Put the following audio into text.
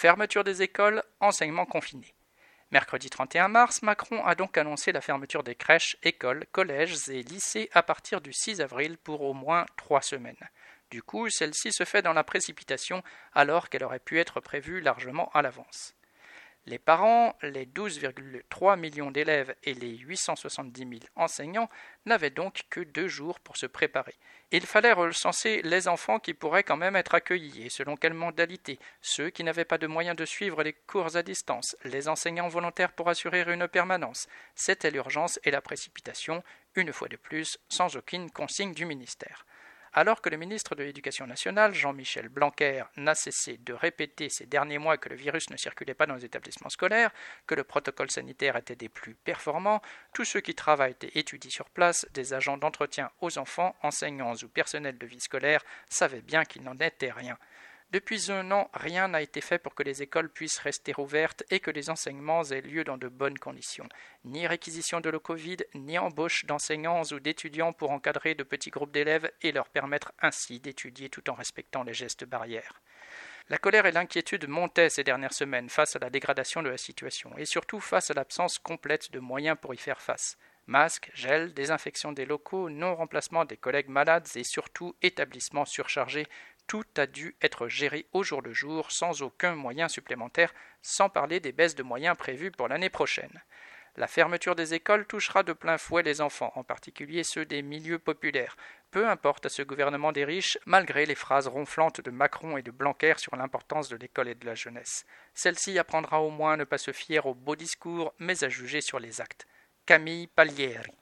Fermeture des écoles, enseignement confiné. Mercredi 31 mars, Macron a donc annoncé la fermeture des crèches, écoles, collèges et lycées à partir du 6 avril pour au moins trois semaines. Du coup, celle-ci se fait dans la précipitation alors qu'elle aurait pu être prévue largement à l'avance. Les parents, les 12,3 millions d'élèves et les 870 000 enseignants n'avaient donc que deux jours pour se préparer. Il fallait recenser les enfants qui pourraient quand même être accueillis et selon quelle modalité, ceux qui n'avaient pas de moyens de suivre les cours à distance, les enseignants volontaires pour assurer une permanence. C'était l'urgence et la précipitation, une fois de plus, sans aucune consigne du ministère. Alors que le ministre de l'Éducation nationale, Jean-Michel Blanquer, n'a cessé de répéter ces derniers mois que le virus ne circulait pas dans les établissements scolaires, que le protocole sanitaire était des plus performants, tous ceux qui travaillent et étudient sur place, des agents d'entretien aux enfants, enseignants ou personnels de vie scolaire, savaient bien qu'il n'en était rien. Depuis un an, rien n'a été fait pour que les écoles puissent rester ouvertes et que les enseignements aient lieu dans de bonnes conditions. Ni réquisition de l'eau vide, ni embauche d'enseignants ou d'étudiants pour encadrer de petits groupes d'élèves et leur permettre ainsi d'étudier tout en respectant les gestes barrières. La colère et l'inquiétude montaient ces dernières semaines face à la dégradation de la situation et surtout face à l'absence complète de moyens pour y faire face. Masques, gel, désinfection des locaux, non-remplacement des collègues malades et surtout établissements surchargés tout a dû être géré au jour le jour, sans aucun moyen supplémentaire, sans parler des baisses de moyens prévues pour l'année prochaine. La fermeture des écoles touchera de plein fouet les enfants, en particulier ceux des milieux populaires. Peu importe à ce gouvernement des riches, malgré les phrases ronflantes de Macron et de Blanquer sur l'importance de l'école et de la jeunesse. Celle-ci apprendra au moins à ne pas se fier aux beaux discours, mais à juger sur les actes. Camille Paglieri.